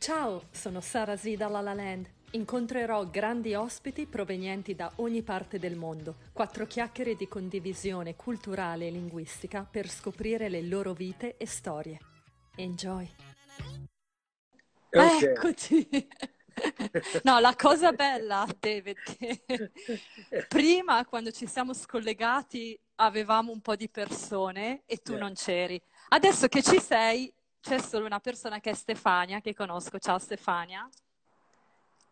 Ciao, sono Sara Z da La La Land. Incontrerò grandi ospiti provenienti da ogni parte del mondo. Quattro chiacchiere di condivisione culturale e linguistica per scoprire le loro vite e storie. Enjoy! Ok. Eccoti! No, la cosa bella, David, che prima quando ci siamo scollegati avevamo un po' di persone e tu Yeah. non c'eri. Adesso che ci sei, c'è solo una persona che è Stefania, che conosco. Ciao Stefania.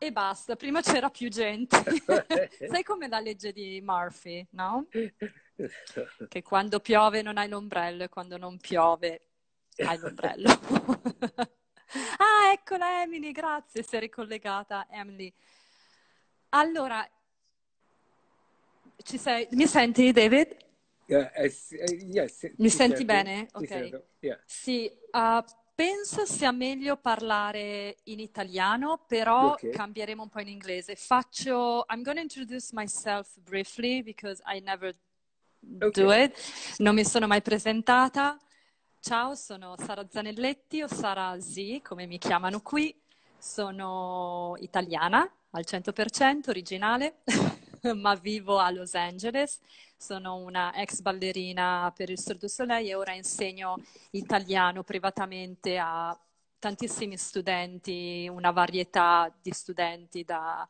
E basta, prima c'era più gente. Sai come la legge di Murphy, no? Che quando piove non hai l'ombrello e quando non piove hai l'ombrello. Ah, eccola Emily, grazie, si è ricollegata Emily. Allora, ci sei? Mi senti, David? Yeah, I see- yes, Mi ti senti bene? Ok. yeah. Sì, uh, penso sia meglio parlare in italiano, però Ok. cambieremo un po' in inglese. Faccio, I'm going to introduce myself briefly because I never do Ok. it. Non mi sono mai presentata. Ciao, sono Sara Zanelletti o Sara Z, come mi chiamano qui. Sono italiana al 100%, originale, ma vivo a Los Angeles. Sono una ex ballerina per il Cirque du Soleil e ora insegno italiano privatamente a tantissimi studenti, una varietà di studenti da,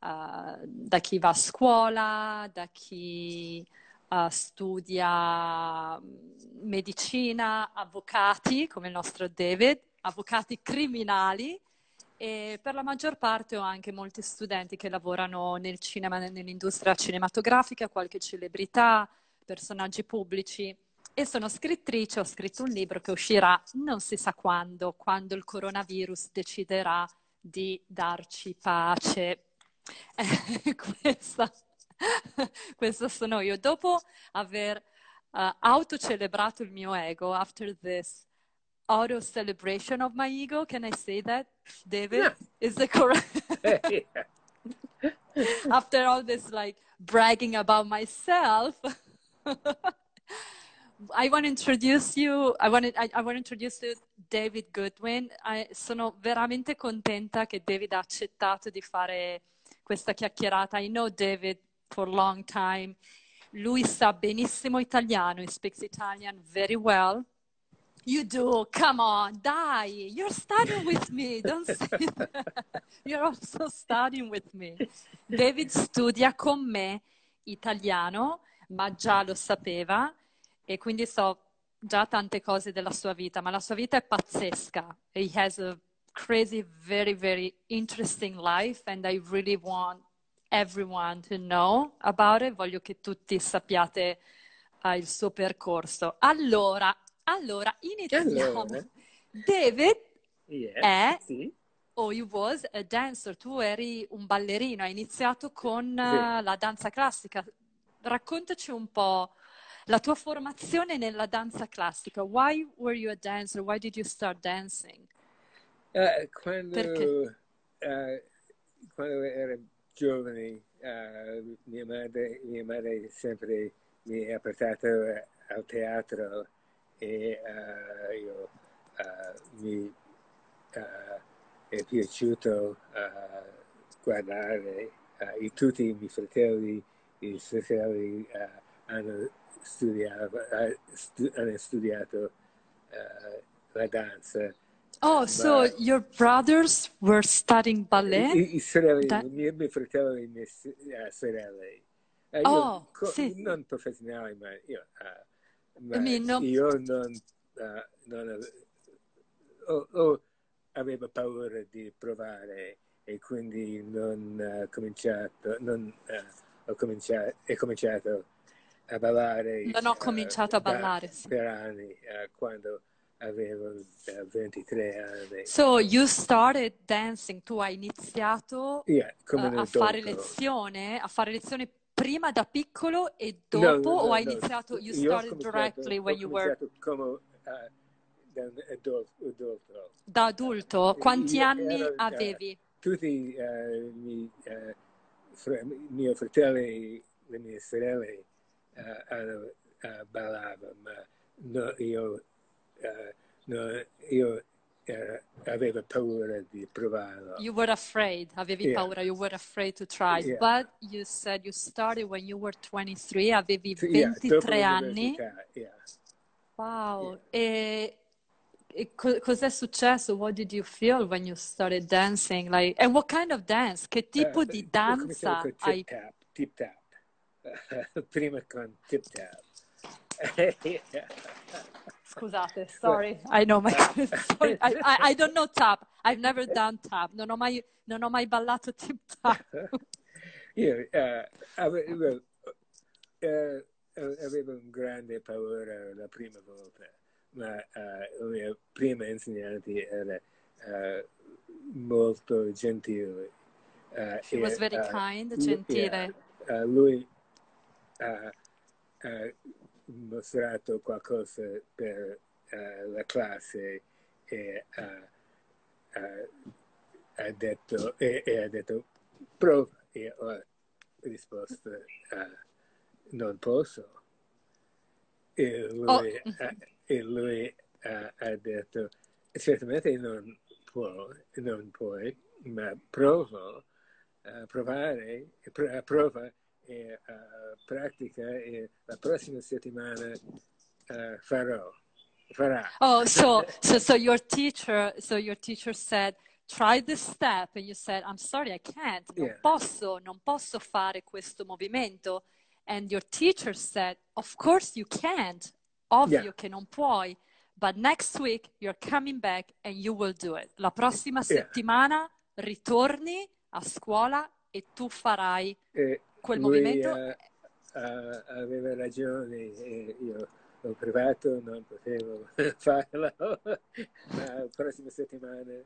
eh, da chi va a scuola, da chi eh, studia mm, medicina, avvocati come il nostro David, avvocati criminali e per la maggior parte ho anche molti studenti che lavorano nel cinema, nell'industria cinematografica, qualche celebrità, personaggi pubblici e sono scrittrice, ho scritto un libro che uscirà non si sa quando, quando il coronavirus deciderà di darci pace. Eh, questa, questa sono io. Dopo aver uh, autocelebrato il mio ego, after this auto celebration of my ego, can I say that, David? Yeah. Is it correct? Yeah. after all this like bragging about myself I want to introduce you I want to, I, I want to introduce you David Goodwin I- sono veramente contenta che David ha accettato di fare questa chiacchierata I know David for a long time lui sa benissimo italiano he speaks Italian very well you do. Come on, dai. You're studying with me. Don't say that. You're also studying with me. David studia con me italiano, ma già lo sapeva e quindi so già tante cose della sua vita, ma la sua vita è pazzesca. He has a crazy, very, very interesting life and I really want everyone to know about it. Voglio che tutti sappiate eh, il suo percorso. Allora, allora, iniziamo. Allora. David Yeah, è, sì. oh, you was a dancer, tu eri un ballerino, hai iniziato con eh, la danza classica. Raccontaci un po' la tua formazione nella danza classica. Why were you a dancer? Why did you start dancing? Eh, quando, eh, quando ero giovane, eh, mia madre, mia madre sempre mi ha portato al teatro e eh, io, eh, mi eh, è piaciuto guardare i- tutti i miei fratelli, i fratelli eh, hanno studiato, stu- hanno studiato la danza. Oh, so Ma- your brothers were studying ballet? I, i sorelle, Da- i miei, miei fratelli e le mie sorelle. Eh, io Oh, co- sì. Non professionali, ma io, eh, non- io non, eh, non ave- o- o avevo paura di provare e quindi non ho cominciato, non, eh, ho cominciato, ho cominciato a ballare. Non ho cominciato a da- ballare, sì. Per anni, quando avevo eh, 23 anni. So you started dancing, tu hai iniziato Yeah, a fare adulto. lezione, a fare lezione prima da piccolo e No, dopo no, o no, hai no. iniziato, you Io started directly when you were come eh, da un adulto. adulto. da adulto? Quanti Io anni ero, eh, avevi? Tutti eh, i miei eh, fr- miei fratelli, le mie sorelle eh, eh, ballavano, ma no, io, eh, avevo paura di provarlo. You were afraid, avevi Yeah. paura, you were afraid to try. Yeah. But you said you started when you were 23, avevi Yeah, 23 dopo anni. yeah. Wow. E, e co- cos'è successo? What did you feel when you started dancing? Like, and what kind of dance? Che tipo Eh, di danza con hai? tip tap, tip tap. Prima con tip tap. Scusate, sorry, I know my sorry, I, I, I don't know tap. I've never done tap. Non ho mai, non ho mai ballato tip tap. Io eh, avevo, eh, avevo un grande paura la prima volta, ma eh, la mia prima insegnante era eh, molto gentile. Eh, She e, was very eh, kind, lui- gentile. eh, lui ha ha mostrato qualcosa per eh, la classe e ha- ha- ha detto, e, e ha detto prova e ho risposto non posso e lui, Oh. ha, e lui ha, ha detto certamente non può non puoi ma provo a provare pr- prova e eh, pratica e la prossima settimana eh, farò farà Oh, so so so your teacher so your teacher said try this step and you said I'm sorry I can't. Non Yeah. posso, non posso fare questo movimento. And your teacher said, of course you can't. Ovvio Yeah. che non puoi. But next week you're coming back and you will do it. La prossima Yeah. settimana ritorni a scuola e tu farai E quel lui, movimento. eh, eh, aveva ragione io ho provato non potevo farlo ma la prossima settimana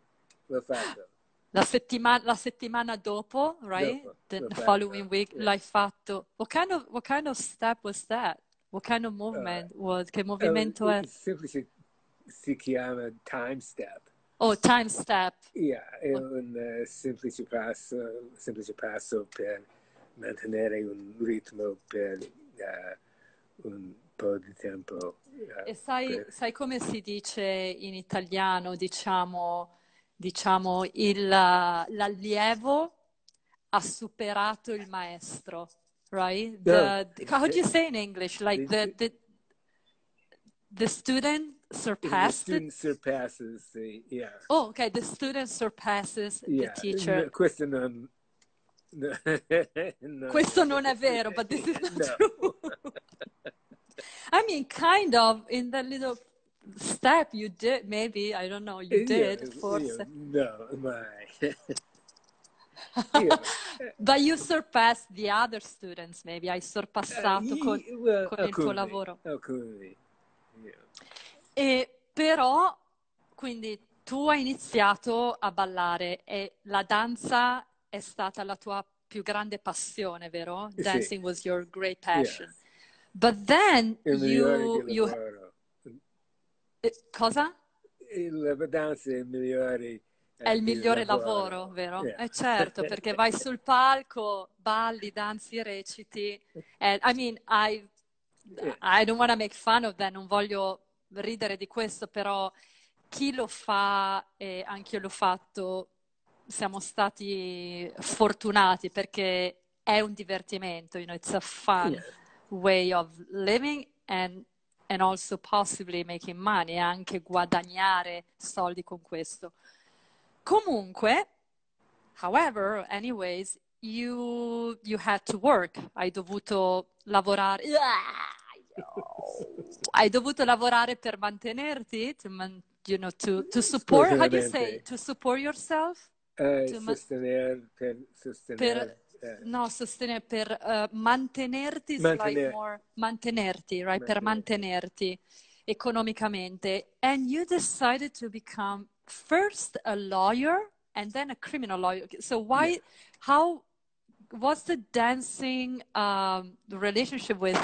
l'ho fatto La settimana, la settimana dopo, right? Dopo, the fatto, following week yeah. l'hai fatto. What kind of what kind of step was that? What kind of movement was? Che movimento Eh, è? semplice si chiama time step Oh, time step. Yeah, è un eh, semplice passo, semplice passo per mantenere un ritmo per eh, un po' di tempo. eh, E sai, per- sai come si dice in italiano, diciamo, diciamo il, l'allievo ha superato il maestro, right? The, No. how do you say in English? Like the, the, the student the surpassed it? student surpasses the, yeah, Oh, okay, the student surpasses yeah. the teacher. No, questo non... no. Questo non è vero, but this is not No. true. I mean, kind of in the little step you did, maybe, I don't know, you Io- did, io forse. no, mai. Io- But you surpassed the other students, maybe. Hai sorpassato Eh, con, well, con il tuo lavoro. yeah. E però, quindi tu hai iniziato a ballare e la danza è stata la tua più grande passione, vero? Sì. Dancing was your great passion. But then migliore you, you lavoro. eh, cosa? Il- La danza è il migliore eh, È il migliore lavoro, vero? Yeah. Eh certo, perché vai sul palco, balli, danzi, reciti. And I mean, I, Yeah. I don't want to make fun of that, non voglio ridere di questo, però chi lo fa, e anche io l'ho fatto, siamo stati fortunati perché è un divertimento, you know, it's a fun Yeah. way of living and, and also possibly making money, e anche guadagnare soldi con questo. Comunque, however, anyways, you, you had to work, hai dovuto lavorare. Hai dovuto lavorare per mantenerti, to you know, to, to support, how do you say, to support yourself? Eh, ma- sostenere, per sostenere, eh, No, sostenere per eh, mantenerti, Mantener- more, mantenerti, right? Per Mantenerti. economicamente. And you decided to become first a lawyer and then a criminal lawyer. So why, how, what's the dancing um, relationship with,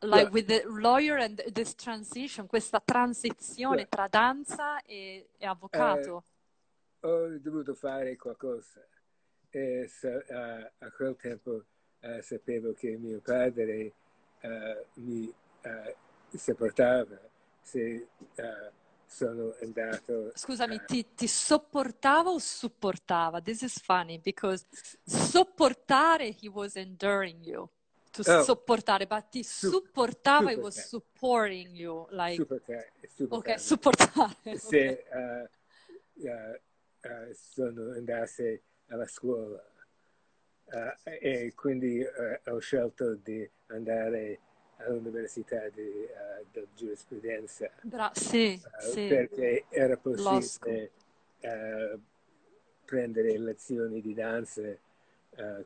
like Well- with the lawyer and this transition, questa transizione Well- tra danza e, e avvocato? Ho dovuto fare qualcosa. E a, a quel tempo eh, sapevo che mio padre eh, mi eh, supportava se sono andato... Scusami, ti, ti sopportava o supportava? This is funny because sopportare, he was enduring you. To Oh. sopportare, but ti Sup- supportava, he was supportare. supporting you. Like, Supportare, ok, supportare. supportare. Se eh, eh, sono andato alla scuola eh, e quindi eh, ho scelto di andare all'università di, eh, di giurisprudenza Bra- sì, eh, sì. perché era possibile eh, prendere lezioni di danza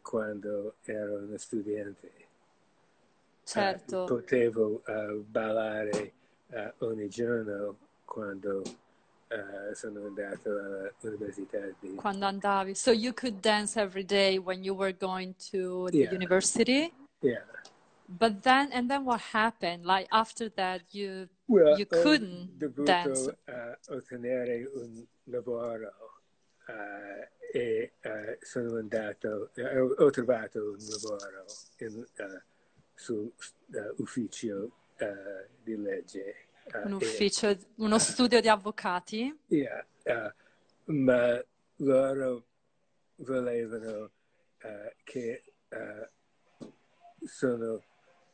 quando ero uno studente. Certo. potevo ballare ogni giorno quando eh, sono andato all'università di... Quando andavi. So you could dance every day when you were going to the Yeah. university. Yeah. But then, and then what happened? Like after that, you Well, you couldn't dovuto dance. eh, ottenere un lavoro eh, e eh, sono andato, ho, ho trovato un lavoro in, sul eh, ufficio di legge. Eh, Un ufficio, uno studio di avvocati. Yeah, ma loro volevano eh, che eh, sono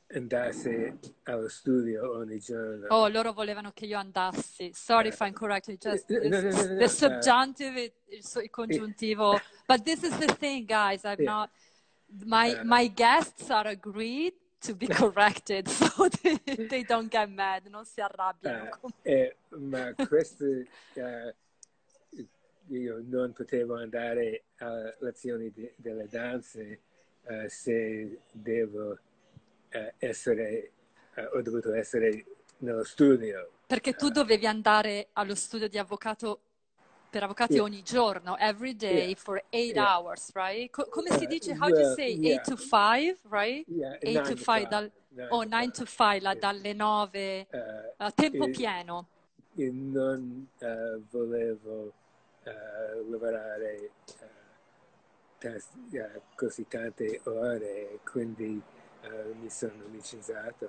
andassi allo studio ogni giorno. Oh, loro volevano che io andassi. Sorry if I'm correct. Just No, no, no, the uh, subjunctive, il, il so- il congiuntivo. But this is the thing, guys. I'm Yeah. not. My Uh, my guests are agreed to be corrected, so they, they don't get mad. Non si arrabbiano. Con- eh, ma questo eh, io non potevo andare a lezioni di- delle danze eh, se devo essere, ho dovuto essere nello studio. Perché tu dovevi andare allo studio di avvocato per avvocati Yeah. ogni giorno, every day Yeah. for eight Yeah. hours, right? Co- come si Uh, dice? How do you say? Eight to five, right? Yeah, Eight nine to five, dal, nine oh, to nine five. to five, la- dalle nove, Eh, a tempo e- pieno. e non eh, volevo eh, lavorare eh, tas- così tante ore, quindi mi sono licenziato.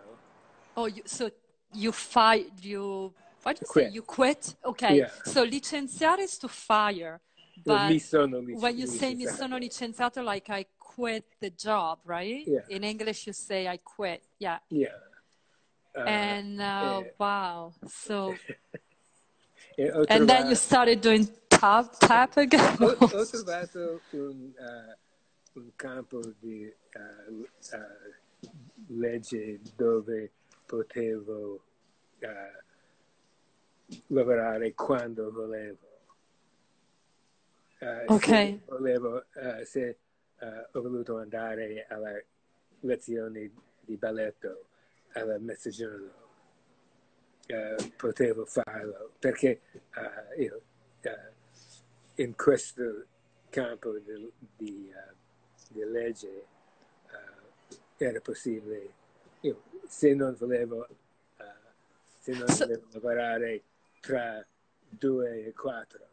Oh, you, so you fired, you, what do you say? Quit. You quit? Okay. Yeah. So licenziare is to fire. But mi sono when you say mi sono licenziato, like I quit the job, right? Yeah. In English you say I quit. Yeah. Yeah. Eh, And uh, eh, wow. So and then you started doing tap tap again. ho, ho trovato un, eh, un campo di eh, eh, legge dove potevo eh, lavorare quando volevo. Eh, Ok. Se volevo, eh, se eh, ho voluto andare alle lezioni di balletto alla mezzogiorno, eh, potevo farlo perché eh, io eh, in questo campo di, di, eh, di legge eh, era possibile. Io, se non volevo, eh, se non volevo lavorare tra due e quattro,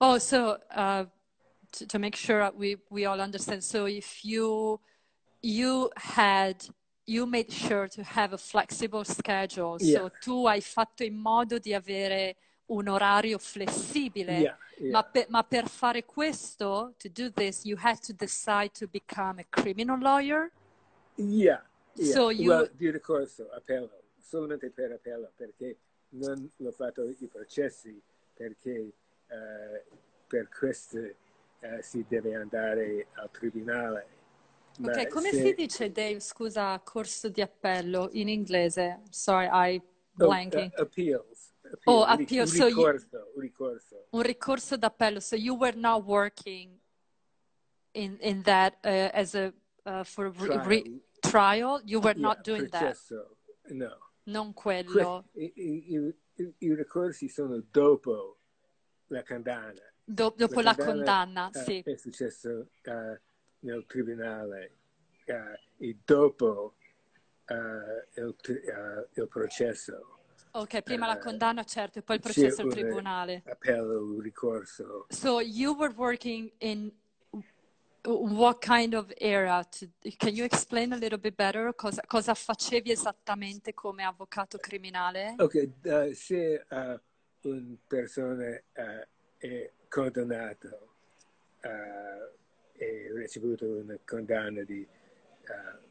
Oh, so uh, to, to make sure we, we all understand. So if you you had you made sure to have a flexible schedule. Yeah. So tu hai fatto in modo di avere un orario flessibile. yeah, yeah. Ma, per, ma per fare questo, to do this, you had to decide to become a criminal lawyer. Yeah, yeah. So you- Well, di ricorso, appello, solamente per appello, perché non l'ho fatto i processi, perché eh, per questo eh, si deve andare al tribunale. Ma Ok, come se- si dice, Dave, scusa, corso di appello in inglese? Sorry, I Oh, blanking. uh, appeals. appeal, Oh, appeal, un so you- ricorso, un ricorso. Un ricorso d'appello. So you were not working in in that uh, as a uh, for re- re- trial. You were Yeah, not doing that. processo. No. Non Que- quello. i, i- i- I ricorsi sono dopo la condanna. Do- dopo la condanna, condanna, eh, sì. è successo eh, nel tribunale eh, e dopo eh, il, il processo Ok, prima la condanna, certo, e poi il processo al un tribunale. appello, un ricorso. So you were working in what kind of area? To, can you explain a little bit better cosa, cosa facevi esattamente come avvocato criminale? Ok, eh, se eh, una persona uh, è condannata uh, e ricevuto una condanna di uh,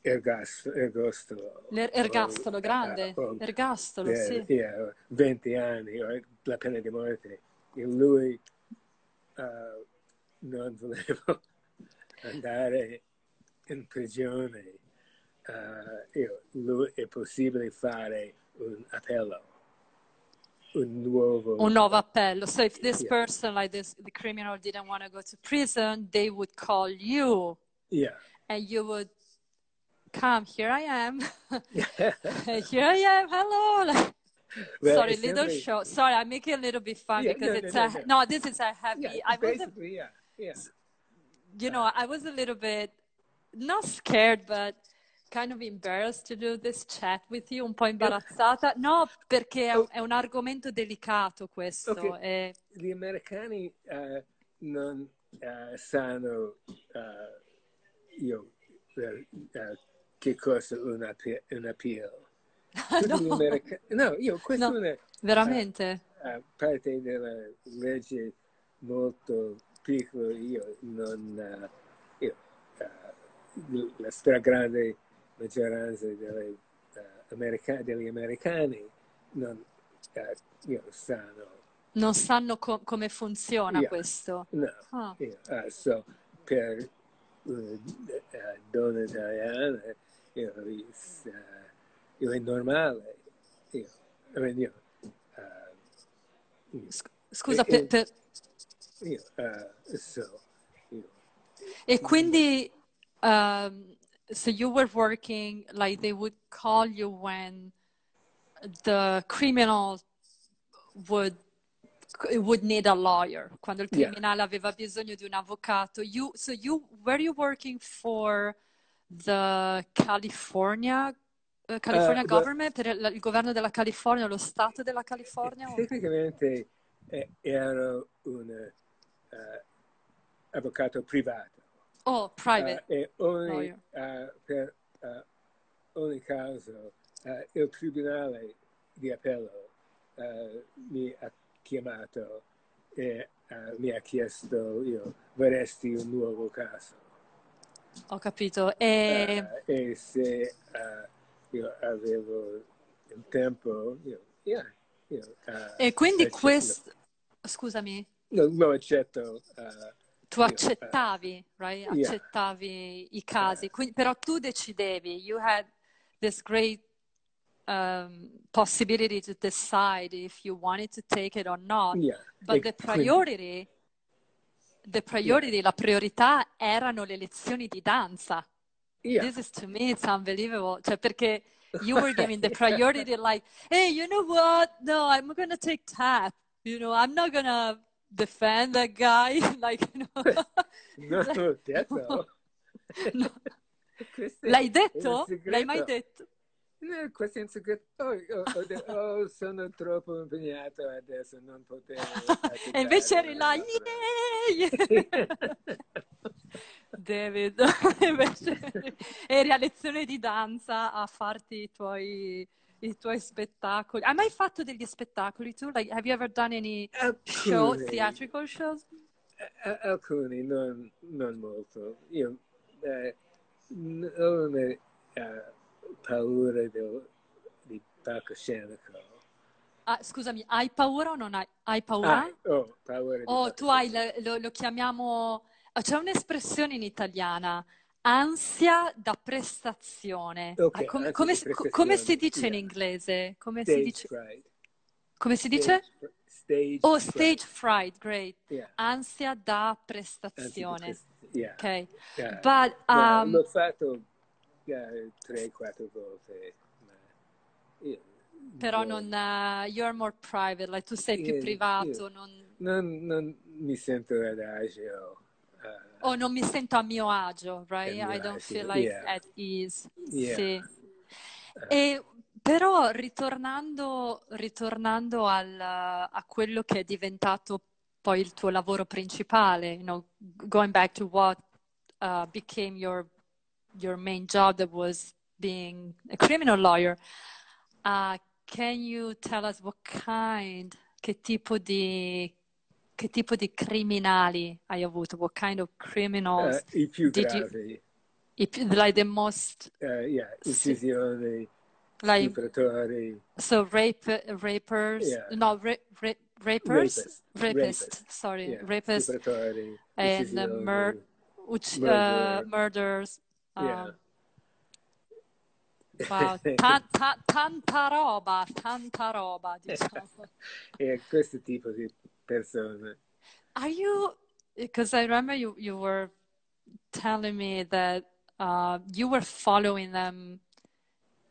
ergastolo, ergastolo, ergastolo grande, o, ergastolo, eh, sì. Yeah, 20 anni, la pena di morte. E lui non voleva andare in prigione. Eh, io, lui, è possibile fare un appello un nuovo un nuovo appello. So if this yeah. person, like this, the criminal, didn't want to go to prison, they would call you. Yeah. And you would come. Here I am. here I am. Hello. Well, sorry, little show. Sorry, I'm making a little bit fun yeah, because no, it's no, a no, no. This is a happy. Yeah, I basically, a, yeah, yeah. You know, I was a little bit not scared, but kind of embarrassed to do this chat with you, un po' imbarazzata. No, perché è, è un argomento delicato questo. Okay. E... Gli americani uh, non uh, sanno uh, io, che cosa è un, appeal. Un appeal. no. America... no, io questo no, è veramente parte della legge molto piccola. Io non io, la stragrande maggioranza delle, uh, america- degli americani non uh, sanno. Non sanno co- come funziona yeah. questo? No. Oh. Yeah. Uh, so, per una donna italiana it's, uh, è normale. Know, I mean, Scusa, per... per... So, e quindi... Um, so you were working like they would call you when the criminal would would need a lawyer quando il criminale yeah. aveva bisogno di un avvocato. You so you were you working for the California uh, California uh, government? per il, il, governo della California lo stato della California? Tecnicamente eh, ero un uh, avvocato privato Oh, private. Uh, e ogni, uh, per uh, ogni caso il tribunale di appello mi ha chiamato e mi ha chiesto io vorresti un nuovo caso. Ho capito. E, e se io avevo il tempo, io, yeah, io, e quindi questo... Scusami. Non, non accetto tu accettavi, right? Accettavi yeah. i casi, Quindi, però tu decidevi, you had this great um, possibility to decide if you wanted to take it or not, yeah. but the priority, the priority, yeah. la priorità erano le lezioni di danza. This is to me, it's unbelievable, cioè perché you were giving the priority like, hey, you know what? No, I'm gonna take tap. You know, I'm not gonna defend that guy like you know no, l'ho detto no. l'hai detto? l'hai mai detto? No, questo è un segreto. Oh, oh, oh, sono troppo impegnato adesso, non potevo. e invece eri là, yeah! David, invece eri a lezione di danza a farti i tuoi i tuoi spettacoli. Hai mai fatto degli spettacoli tu? Like, have you ever done any alcuni, show, theatrical shows? Alcuni, non, non molto. Io eh, ho una uh, paura del, di palcoscenico. Ah, scusami, hai paura o non hai? Hai paura? Ah, oh, paura oh, tu hai, lo, lo chiamiamo... C'è un'espressione in italiana, ansia da prestazione. Okay, ah, come, come, prestazione. come, si dice in inglese? Come stage si dice? Fright. Come si dice? Stage, oh, stage fright, great. Yeah. Ansia da prestazione. Yeah. Ok. Yeah. But, um, l'ho fatto tre, quattro volte. Io, però non, uh, you're more private, like, tu sei più privato. Non... Non, non mi sento adagio. Uh, oh, non mi sento a mio agio, right? I don't feel like yeah. at ease. Yeah. Sì. E, però ritornando, ritornando al, a quello che è diventato poi il tuo lavoro principale, you know, going back to what uh, became your, your main job that was being a criminal lawyer, uh, can you tell us what kind, che tipo di, che tipo di criminali hai avuto? What kind of criminals? Uh, I più did you- gravi, i like the most, uh, yeah, Sì. uccisioni, like, stupratori, so rape, rapers, Yeah. no, ra- ra- rapers? Rapist. Rapist, Rapist. sorry, yeah, rapist stupratori, and uh, mur- ucc- Murder. uh, murders. yeah. um, Wow, ta- ta- tanta roba, tanta roba, diciamo. e questo tipo di persone. Are you, because I remember you, you were telling me that uh, you were following them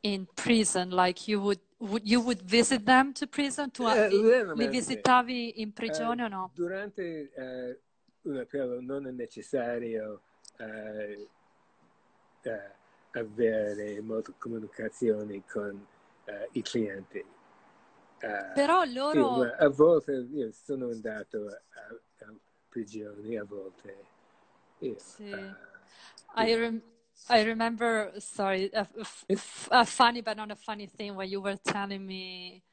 in prison, like you would, would you would visit them to prison? to Eh, li, li visitavi in prigione Eh, o no? Durante eh, un appello non è necessario eh, eh, avere molte comunicazioni con eh, i clienti. Eh, Però sì, loro, ma a volte io sono andato a, a prigioni, a volte. Io, Sì. eh, I rem- I remember, sorry, a, f- f- a funny but not a funny thing when you were telling me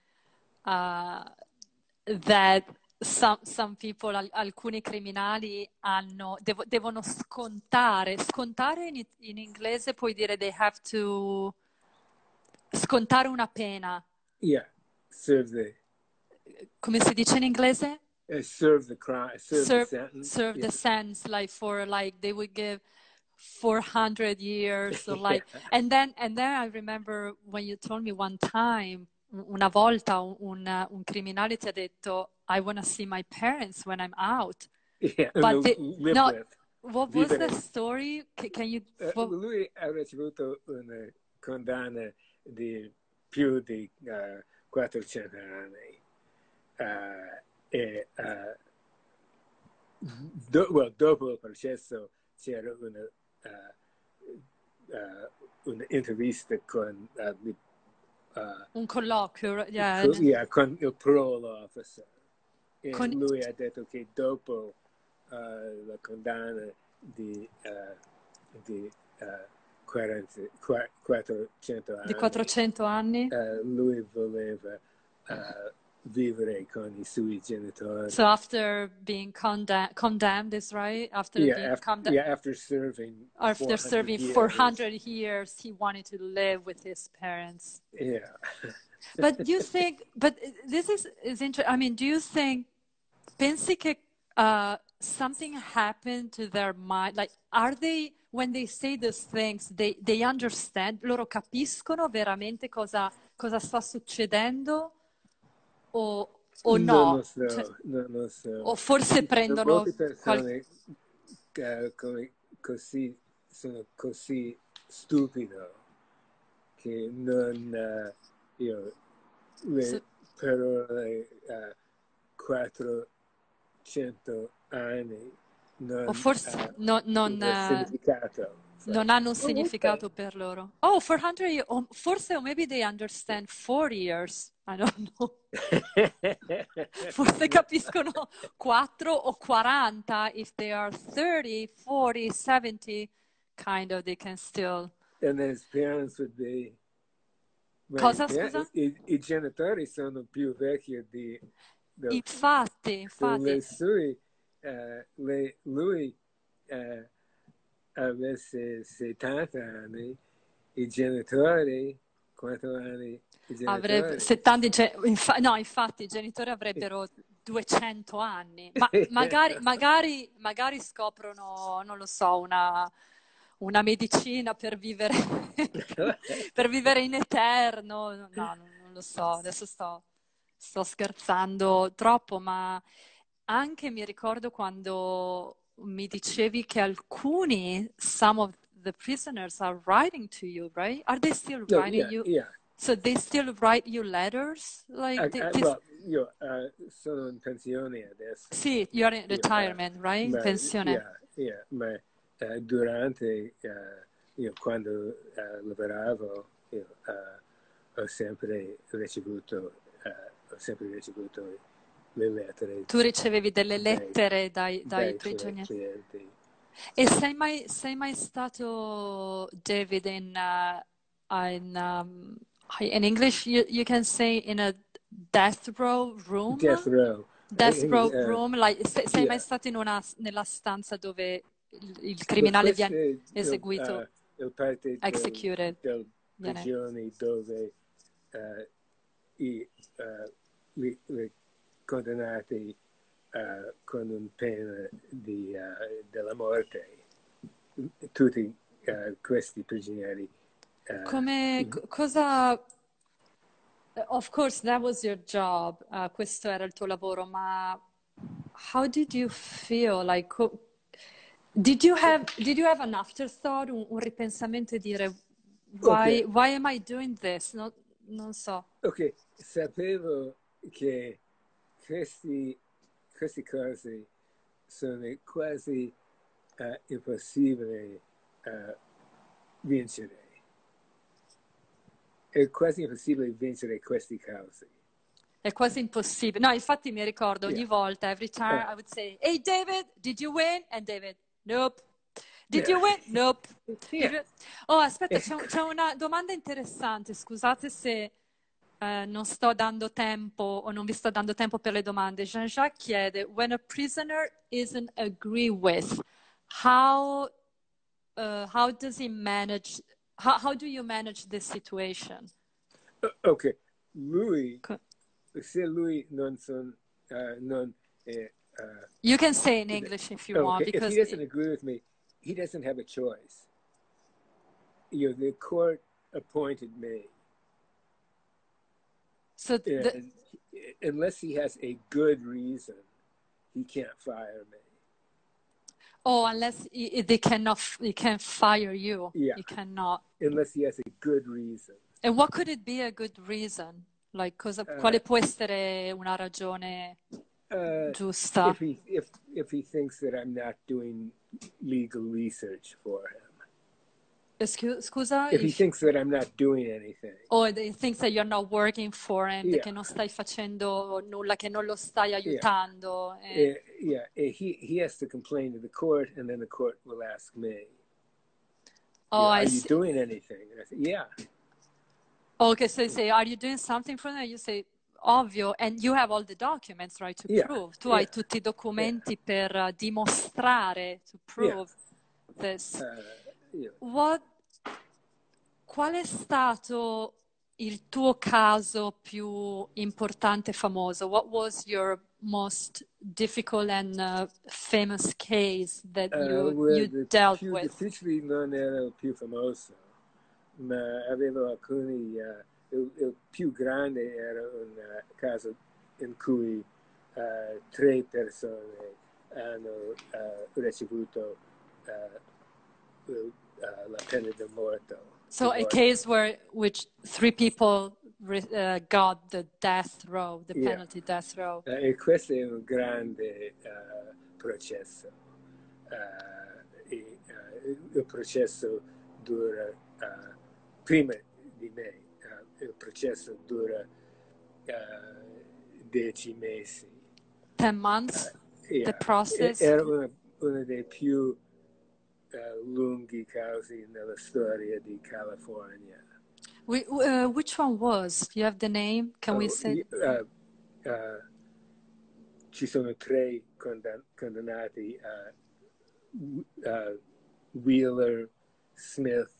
uh, that some, some people, al- alcuni criminali hanno, devo- devono scontare, scontare in, in inglese puoi dire they have to scontare una pena. yeah, serve the Come si dice in inglese? uh, serve the crime, serve, serve, the sentence. serve yeah. the sentence like for like they would give 400 years or like and then and then I remember when you told me one time una volta un, un, criminale ti ha detto I want to see my parents when I'm out Yeah, But and the- live no, with. what was Vivere. the story Ca- can you Eh, what- lui ha ricevuto una condanna di più di eh, 400 anni Eh, e eh, do- well, dopo il processo c'era una, eh, un'intervista con, un colloquio yeah, yeah, con il parole officer. E Con- lui ha detto che dopo la condanna di, di 40, 400 anni di 400 anni? eh, lui voleva eh, vivere con i suoi genitori. So after being condemn- condemned is right? After yeah, being after, condemned yeah, after serving after 400 serving years. 400 years he wanted to live with his parents. Yeah. But you think but this is is interesting i mean do you think pensi che uh, something happened to their mind like are they when they say these things they, they understand loro capiscono veramente cosa, cosa sta succedendo o, o no so, Cioè, so. o forse prendono molte persone come così sono così stupido che non eh, io le Sì. parole eh, 400 anni non, o forse eh, no- non, eh, non hanno un significato per loro. Oh, 400 years, o forse o maybe they understand 40 years. I don't know. Forse capiscono 4 o 40 if they are 30, 40, 70, kind of they can still. and then his parents would be Cosa, scusa? i, i genitori sono più vecchi di, del Infatti, infatti. Eh, le- lui eh, avesse 70 anni, i genitori, quanto anni? I genitori? Avrebbe 70, ge- infa- no, infatti i genitori avrebbero 200 anni, ma magari, magari, magari scoprono, non lo so, una, una medicina per vivere, per vivere in eterno. No, non, non lo so, adesso sto, sto scherzando troppo, ma anche mi ricordo quando mi dicevi che alcuni, some of the prisoners are writing to you, right? Are they still No, writing yeah, you? yeah. So they still write you letters? Like Eh, they- eh, this- well, io eh, sono in pensione adesso. sì, you're in Io, retirement, right? In ma- pensione. yeah, yeah, ma eh, durante, eh, io quando lavoravo, io ho sempre ricevuto, ho sempre ricevuto le lettere Tu ricevevi delle lettere dai, dai dai prigionieri. clienti. E sei mai, sei mai stato, David, in, uh, in, um, In English, you, you can say in a death row room. Death row. Death In- row eh, room, like, se- sei yeah. mai stato in una, nella stanza dove il, il criminale viene eseguito, eh, il parte del- executed? delle Viene- prigioni dove eh, i, eh, li- li condannati eh, con un pena di, eh, della morte, tutti eh, questi prigionieri. Come, co- cosa... Of course, that was your job, uh, questo era il tuo lavoro, ma how did you feel? Like, did you have, did you have an afterthought, un, un ripensamento e dire, why, Ok. why am I doing this? No- non so. Ok, sapevo che questi, queste cose sono quasi eh, impossibili eh, vincere. È quasi impossibile vincere queste cause. È quasi impossibile. No, infatti mi ricordo ogni Yeah. volta, every time Eh. I would say, Hey David, did you win? And David, nope. Did Yeah. you win? Nope. Yeah. Oh, aspetta, Eh. c'è, c'è una domanda interessante. Scusate se eh, non sto dando tempo o non vi sto dando tempo per le domande. Jean-Jacques chiede, when a prisoner isn't agree with, how, uh, how does he manage, how, how do you manage this situation? O- Ok, lui, Co- se lui non son, eh, non è, You can say in English if you want, okay, if he doesn't agree with me, he doesn't have a choice. You know, the court appointed me. So the, And unless he has a good reason, he can't fire me. oh, unless i- they cannot, he can fire you, Yeah. He cannot. Unless he has a good reason. And what could it be a good reason? Like, cosa, Eh. quale può essere una ragione Uh, giusta? if he if if he thinks that I'm not doing legal research for him, Scusa? if he if- thinks that I'm not doing anything, or he thinks that you're not working for him, Yeah. che non stai facendo nulla, che non lo stai aiutando. eh. eh, yeah, eh, he he has to complain to the court, and then the court will ask me, you oh, know, I "Are you doing anything?" And I say, "Yeah." Okay, so they say, are you doing something for them? You say, ovvio, and you have all the documents, right, to Yeah, prove. Tu yeah, hai tutti i documenti per uh, dimostrare, to prove this. Uh, you What, qual è stato il tuo caso più importante e famoso? What was your most difficult and uh, famous case that uh, you, well, you dealt più with? difficile non era il più famoso, ma avevo alcuni. uh, il, il più grande era un uh, caso in cui uh, tre persone hanno uh, ricevuto uh, uh, la pena di morto. So a case where which three people re- uh, got the death row, the Yeah. penalty death row. Uh, e questo è un grande uh, processo. Uh, e, uh, il processo dura, uh, prima di me, il processo dura dieci mesi. Ten months. Yeah. The process. Era uno dei più uh, lunghi casi nella storia di California. We, uh, which one was? You have the name? Can we Oh, say? uh, uh, ci sono tre condan- condannati, uh, Wheeler, Smith,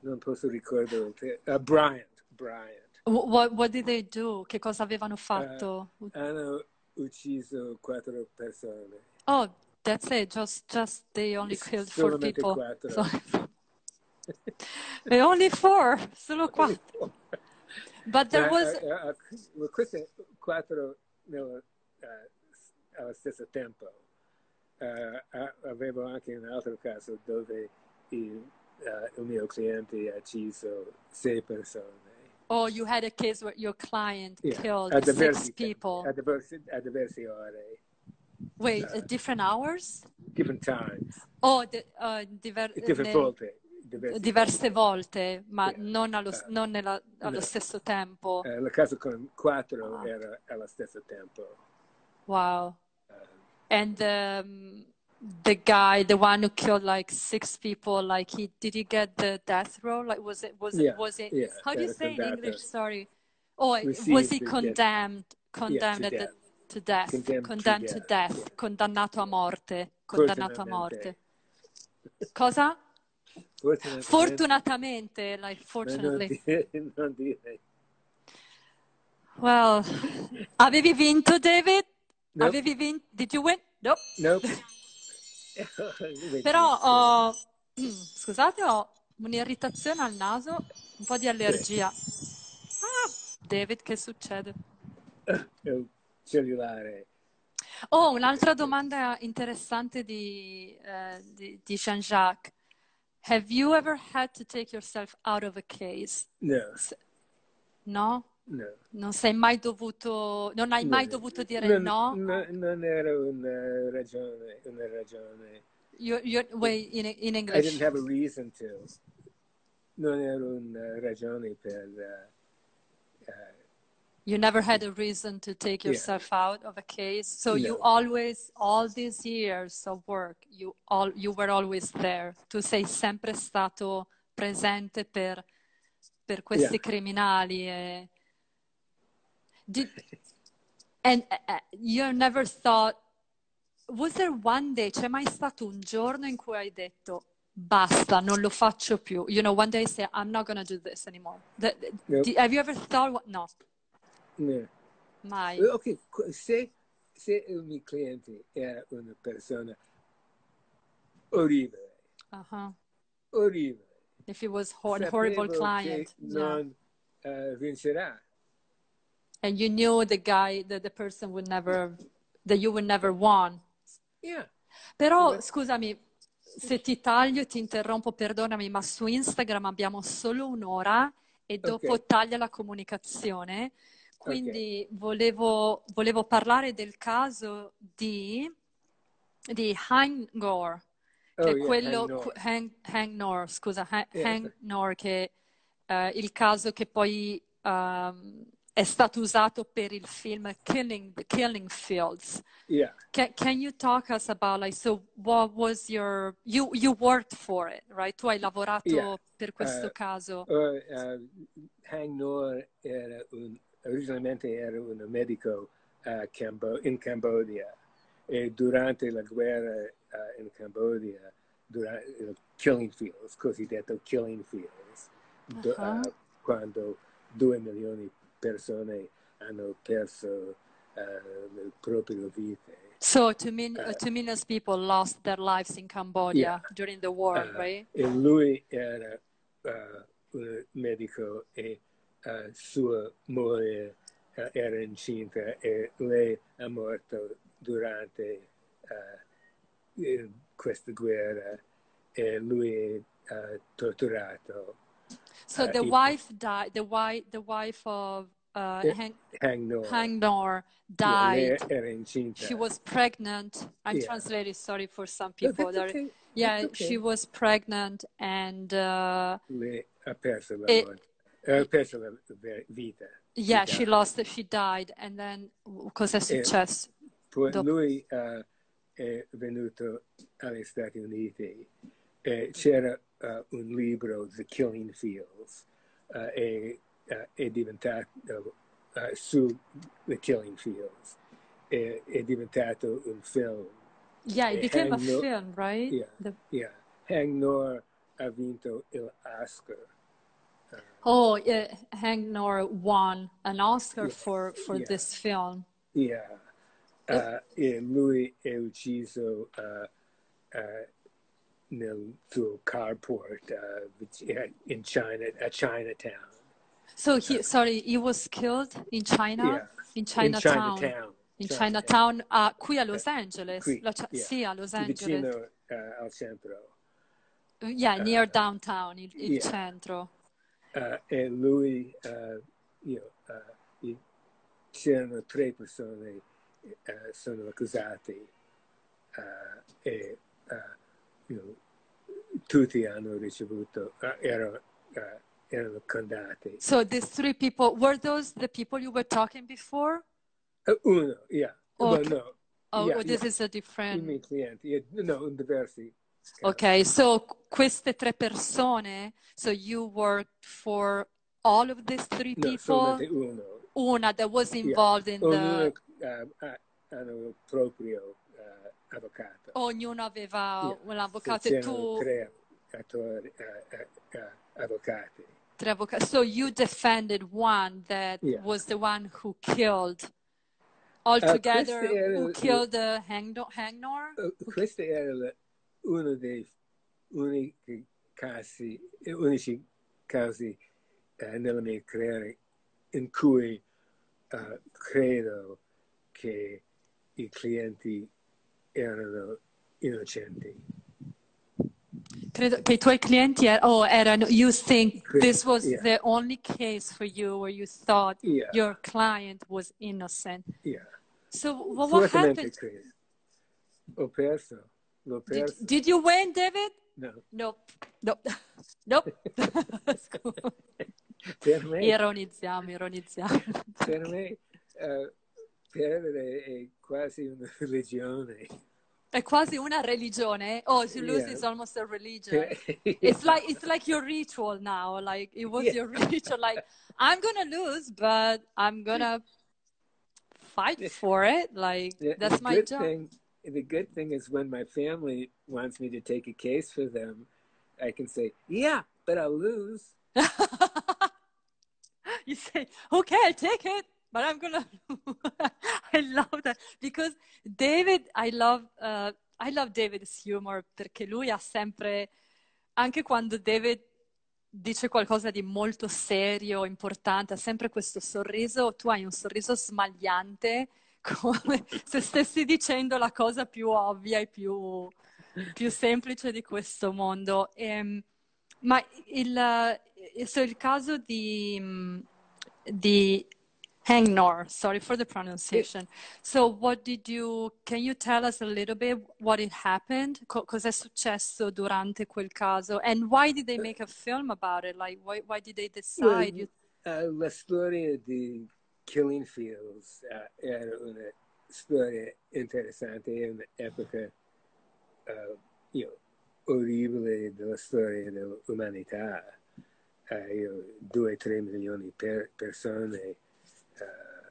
non posso ricordare, Bryant, Bryant. What, what did they do? Che cosa avevano fatto? Hanno ucciso quattro persone. Oh, that's it. Just, just they only killed four people. So- only four, solo quattro. But there was. uh, uh, uh, queste quattro nello, uh, allo stesso tempo. Uh, a- avevo anche un altro caso dove il, uh, il mio cliente ha ucciso sei persone. Oh, you had a case where your client Yeah, killed a six diversi, people. A diversi, a diverse ore, Wait, uh, different hours? different times, Oh, the, uh, diver- different volte. Diverse, diverse volte, ma Yeah. non, allo, Uh, non nella- allo no. stesso tempo. Eh, il caso con quattro Ah. era allo stesso tempo. Wow. Uh, And um, the guy, the one who killed like six people, like he did he get the death row? Like was it was Yeah, it was it yeah, how do you say in. English? Sorry. Oh, was he the condemned condemned to at the, death. To death, Condemned to condemned to death, death, condannato a morte, condannato a morte. Cosa? Fortunatamente, Fortunatamente, like non fortunately. dire, non dire. Well, avevi vinto David? Nope. Avevi vinto? Did you win? No. Nope. Però ho, scusate, ho un'irritazione al naso, un po' di allergia. Ah, David, che succede? Cellulare. Oh, un'altra domanda interessante di, eh, di, di Jean-Jacques. Have you ever had to take yourself out of a case? No, No? no. Non sei mai dovuto, non hai mai No. dovuto dire Non- no? no- non era una ragione, una ragione. You, you, wait, in, in I English. didn't have a reason to. Non era una ragione per... uh, uh, You never had a reason to take Yeah. yourself out of a case. So you always, all these years of work, you all, you were always there. Tu sei sempre stato presente per, per questi Yeah. criminali. E... Did, and uh, uh, you never thought, was there one day, c'è mai stato un giorno in cui hai detto, basta, non lo faccio più. You know, one day say, I'm not going to do this anymore. The- the- Nope. di- have you ever thought, what- no, no. mai. Ok, qu- se, se il mio cliente era una persona orribile, Uh-huh. orribile, If it was hor- a horrible client. che yeah. non eh, vincerà. And you knew the guy, that the person would never, that you would never won. Yeah. Però, Come- scusami, se ti taglio ti interrompo, perdonami, ma su Instagram abbiamo solo un'ora e dopo Ok. taglia la comunicazione. Quindi volevo, volevo parlare del caso di, di Hangor, che Oh, è yeah, quello, Hang Nor. Hang, Hangnor, scusa, Ha- Yeah. Hangnor, che è il caso che poi ehm, è stato usato per il film Killing, The Killing Fields. Yeah. Can, can you talk us about like so what was your you you worked for it right tu hai lavorato Yeah. per questo Uh, caso Uh, uh, Hang Nor era un, originalmente era un medico uh, Cambo- in Cambodia e durante la guerra uh, in Cambodia, durante il Killing Fields, cosiddetto Killing Fields, do- Uh-huh. uh, quando due milioni di persone hanno perso uh, le proprie vite. so two, min, uh, uh, million people lost their lives in Cambodia Yeah. during the war Uh, right E lui era uh, un medico e uh, sua moglie uh, era incinta e lei è morta durante uh, eh, questa guerra e lui è uh, torturato. so uh, the if- wife died the wife the wife of uh, Yeah. Hang, Hang Nor. Hangnor died incinta. she was pregnant I'm Yeah. translating sorry for some No, people that's okay. yeah okay. she was pregnant and uh, Lei ha perso la morte. Perso vita. Yeah, She she lost it, she died, and then cosa è successo? Poi Dopo. lui eh, è venuto agli Stati Uniti e c'era eh, un libro, The Killing Fields, eh, e eh, è diventato eh, su The Killing Fields, e, è diventato un film. Yeah, it became a Hang No- film, right? Yeah. The- Yeah. Hang Nor ha vinto l'Oscar. Oh, yeah, Hank Nor won an Oscar Yeah, for, for yeah. this film. Yeah. Uh, e lui è ucciso uh, uh, nel suo carport uh, in China, a Chinatown. So he, sorry, he was killed in China? Yeah. In Chinatown? In Chinatown. In Chinatown, ah, qui a Los Angeles? Qui, yeah. Sì, a Los Vicino Angeles. uh, al centro. Yeah, near downtown, il, il yeah. centro. Uh, e lui, uh, io, i- c'erano tre persone uh, sono accusati uh, e you know, tutti hanno ricevuto, erano, erano condannati. So these three people, were those the people you were talking before? Uh, uno, yeah. Well, Okay. no. Oh, Yeah, oh, this yeah. is a I different... miei clienti, no, diversi. Ok, so queste tre persone, so you worked for all of these three No, people? uno. Una that was Yeah. involved in Ognuno the... eh, ha- hanno proprio eh, avvocato. Ognuno aveva Yeah. un avvocato e tu tre attori, eh, eh, eh, avvocati. tre avvocati. So you defended one that Yeah. was the one who killed altogether, questi erano- who killed uh, Hangno- Hangnor? Eh, Questo era uno dei unici casi, unici casi eh, nella mia carriera in cui eh, credo che i clienti erano innocenti. Credo che i tuoi clienti er- oh, erano, you think this was yeah. the only case for you where you thought Yeah. your client was innocent. Yeah. So wha- what happened? Ho perso, l'ho Did, did you win, David? No. Nope. Nope. Nope. Per me, Ironizziamo, ironizziamo. per me eh, perdere è quasi una religione. È quasi una religione. Oh, to lose Yeah. is almost a religion. Per- It's like it's like your ritual now. Like it was Yeah. your ritual. Like I'm gonna lose, but I'm gonna fight for it. Like that's my job. Thing, the good thing is when my family wants me to take a case for them, I can say, "Yeah, but I'll lose." you say, okay, I'll take it, but I'm gonna. I love that because David, I love, uh, I love David's humor perché lui ha sempre, anche quando David dice qualcosa di molto serio, importante, ha sempre questo sorriso. Tu hai un sorriso smagliante, come se stessi dicendo la cosa più ovvia e più, più semplice di questo mondo. Ehm, ma il, eh, so il caso di, mm, di Hangnor, sorry for the pronunciation. So what did you, can you tell us a little bit what it happened? Co- cos'è successo durante quel caso? And why did they make a film about it? Like, why, why did they decide? You- Eh, la storia di Killing Fields eh, era una storia interessante, è un'epoca eh, io, orribile della storia dell'umanità. Eh, io, due o tre milioni di persone eh,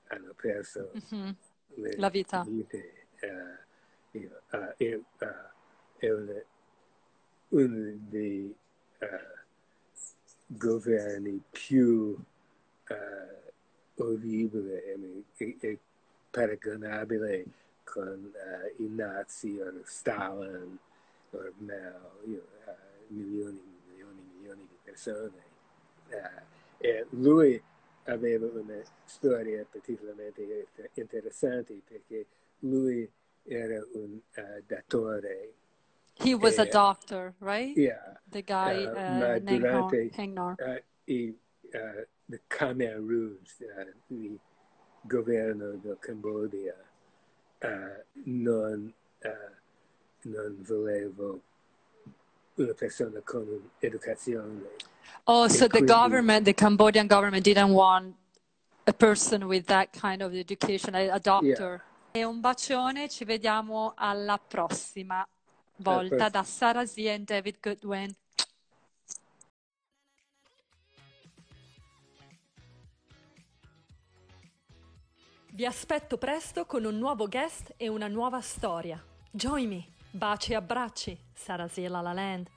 hanno perso Mhm. le La vita. vite. io, eh, è una- uno dei governi più orribili e, e- e paragonabile con eh, i nazi o Stalin o Mao, io, eh, milioni, milioni, milioni di persone. Eh, e lui aveva una storia particolarmente interessante perché lui era un eh, datore. He was a Eh, doctor, right? Yeah, The guy, uh, ma Hangnor. durante- Hangnor. eh, i, il Khmer Rouge, eh, il governo del Cambogia, eh, non, eh, non voleva una persona con un'educazione. Oh, so the government, the Cambodian government didn't want a person with that kind of education, a, a doctor. E un bacione, ci vediamo alla prossima volta da Sara Z e David Goodwin. Vi aspetto presto con un nuovo guest e una nuova storia. Join me. Baci e abbracci. Sarah Z La La Land.